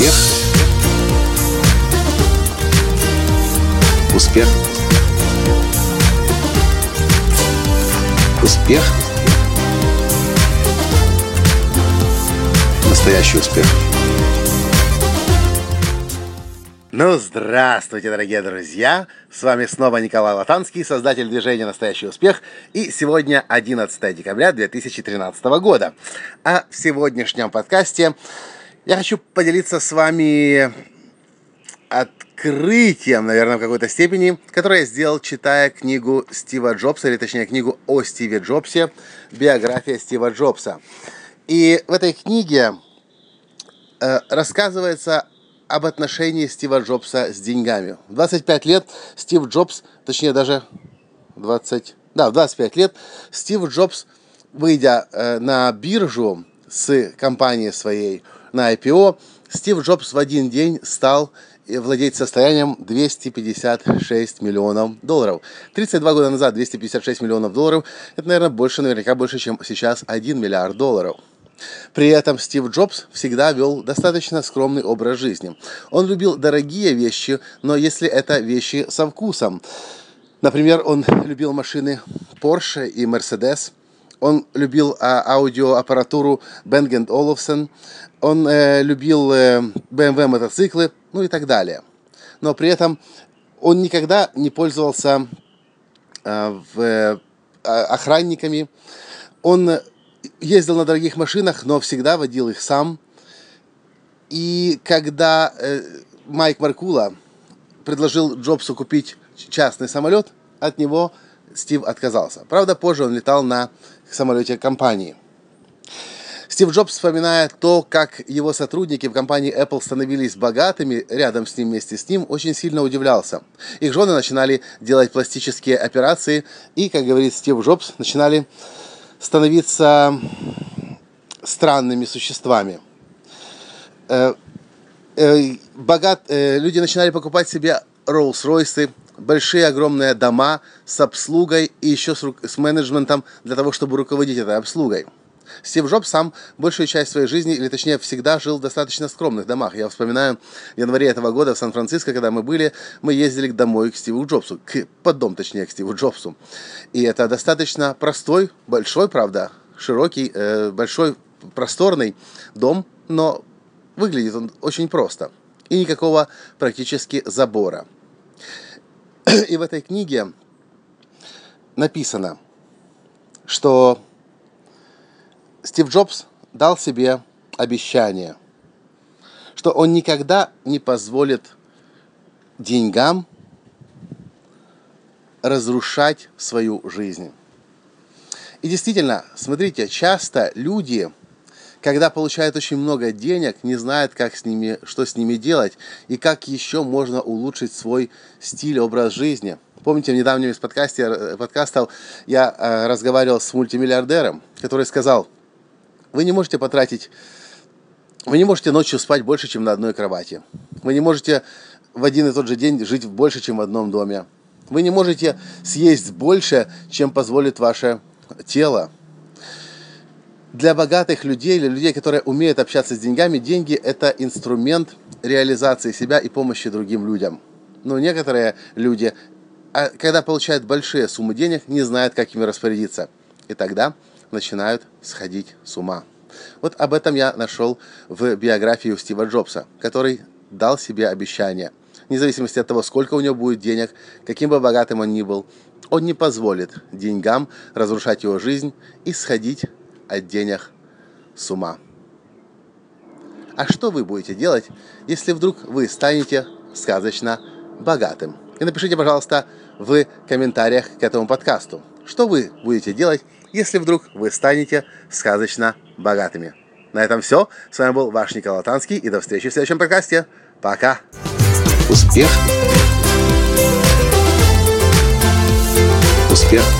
Успех. Успех. Успех. Настоящий успех. Ну, здравствуйте, дорогие друзья! С вами снова Николай Латанский, создатель движения «Настоящий успех». И сегодня 11 декабря 2013 года. А в сегодняшнем подкасте я хочу поделиться с вами открытием, наверное, в какой-то степени, которое я сделал, читая книгу Стива Джобса, или точнее книгу о Стиве Джобсе, биография Стива Джобса. И в этой книге э, рассказывается об отношении Стива Джобса с деньгами. В 25 лет Стив Джобс, точнее даже 20, да, в 25 лет Стив Джобс, выйдя э, на биржу с компанией своей на IPO, Стив Джобс в один день стал владеть состоянием 256 миллионов долларов. 32 года назад 256 миллионов долларов, это, наверное, больше, наверняка больше, чем сейчас 1 миллиард долларов. При этом Стив Джобс всегда вел достаточно скромный образ жизни. Он любил дорогие вещи, но если это вещи со вкусом. Например, он любил машины Porsche и Mercedes. Он любил а, аудиоаппаратуру Bang Olufsen. Он э, любил э, BMW мотоциклы, ну и так далее. Но при этом он никогда не пользовался э, в, э, охранниками. Он ездил на дорогих машинах, но всегда водил их сам. И когда э, Майк Маркула предложил Джобсу купить частный самолет, от него Стив отказался. Правда, позже он летал на самолете компании. Стив Джобс, вспоминая то, как его сотрудники в компании Apple становились богатыми рядом с ним, вместе с ним, очень сильно удивлялся. Их жены начинали делать пластические операции, и, как говорит Стив Джобс, начинали становиться странными существами. Э, э, богат, э, люди начинали покупать себе Роллс-Ройсы, большие огромные дома с обслугой и еще с, с менеджментом для того, чтобы руководить этой обслугой. Стив Джобс сам большую часть своей жизни, или точнее всегда жил в достаточно скромных домах. Я вспоминаю в январе этого года в Сан-Франциско, когда мы были, мы ездили домой к Стиву Джобсу, к, под дом точнее к Стиву Джобсу. И это достаточно простой, большой, правда, широкий, э, большой, просторный дом, но выглядит он очень просто. И никакого практически забора. И в этой книге написано, что Стив Джобс дал себе обещание, что он никогда не позволит деньгам разрушать свою жизнь. И действительно, смотрите, часто люди, когда получают очень много денег, не знают, как с ними, что с ними делать и как еще можно улучшить свой стиль, образ жизни. Помните, в недавнем из подкасте, подкастов я э, разговаривал с мультимиллиардером, который сказал – вы не можете потратить... Вы не можете ночью спать больше, чем на одной кровати. Вы не можете в один и тот же день жить больше, чем в одном доме. Вы не можете съесть больше, чем позволит ваше тело. Для богатых людей, для людей, которые умеют общаться с деньгами, деньги – это инструмент реализации себя и помощи другим людям. Но некоторые люди, а, когда получают большие суммы денег, не знают, как ими распорядиться. И тогда начинают сходить с ума. Вот об этом я нашел в биографии Стива Джобса, который дал себе обещание. Вне зависимости от того, сколько у него будет денег, каким бы богатым он ни был, он не позволит деньгам разрушать его жизнь и сходить от денег с ума. А что вы будете делать, если вдруг вы станете сказочно богатым? И напишите, пожалуйста, в комментариях к этому подкасту, что вы будете делать, если вдруг вы станете сказочно богатыми. На этом все. С вами был ваш Николай Танский и до встречи в следующем подкасте. Пока. Успех. Успех.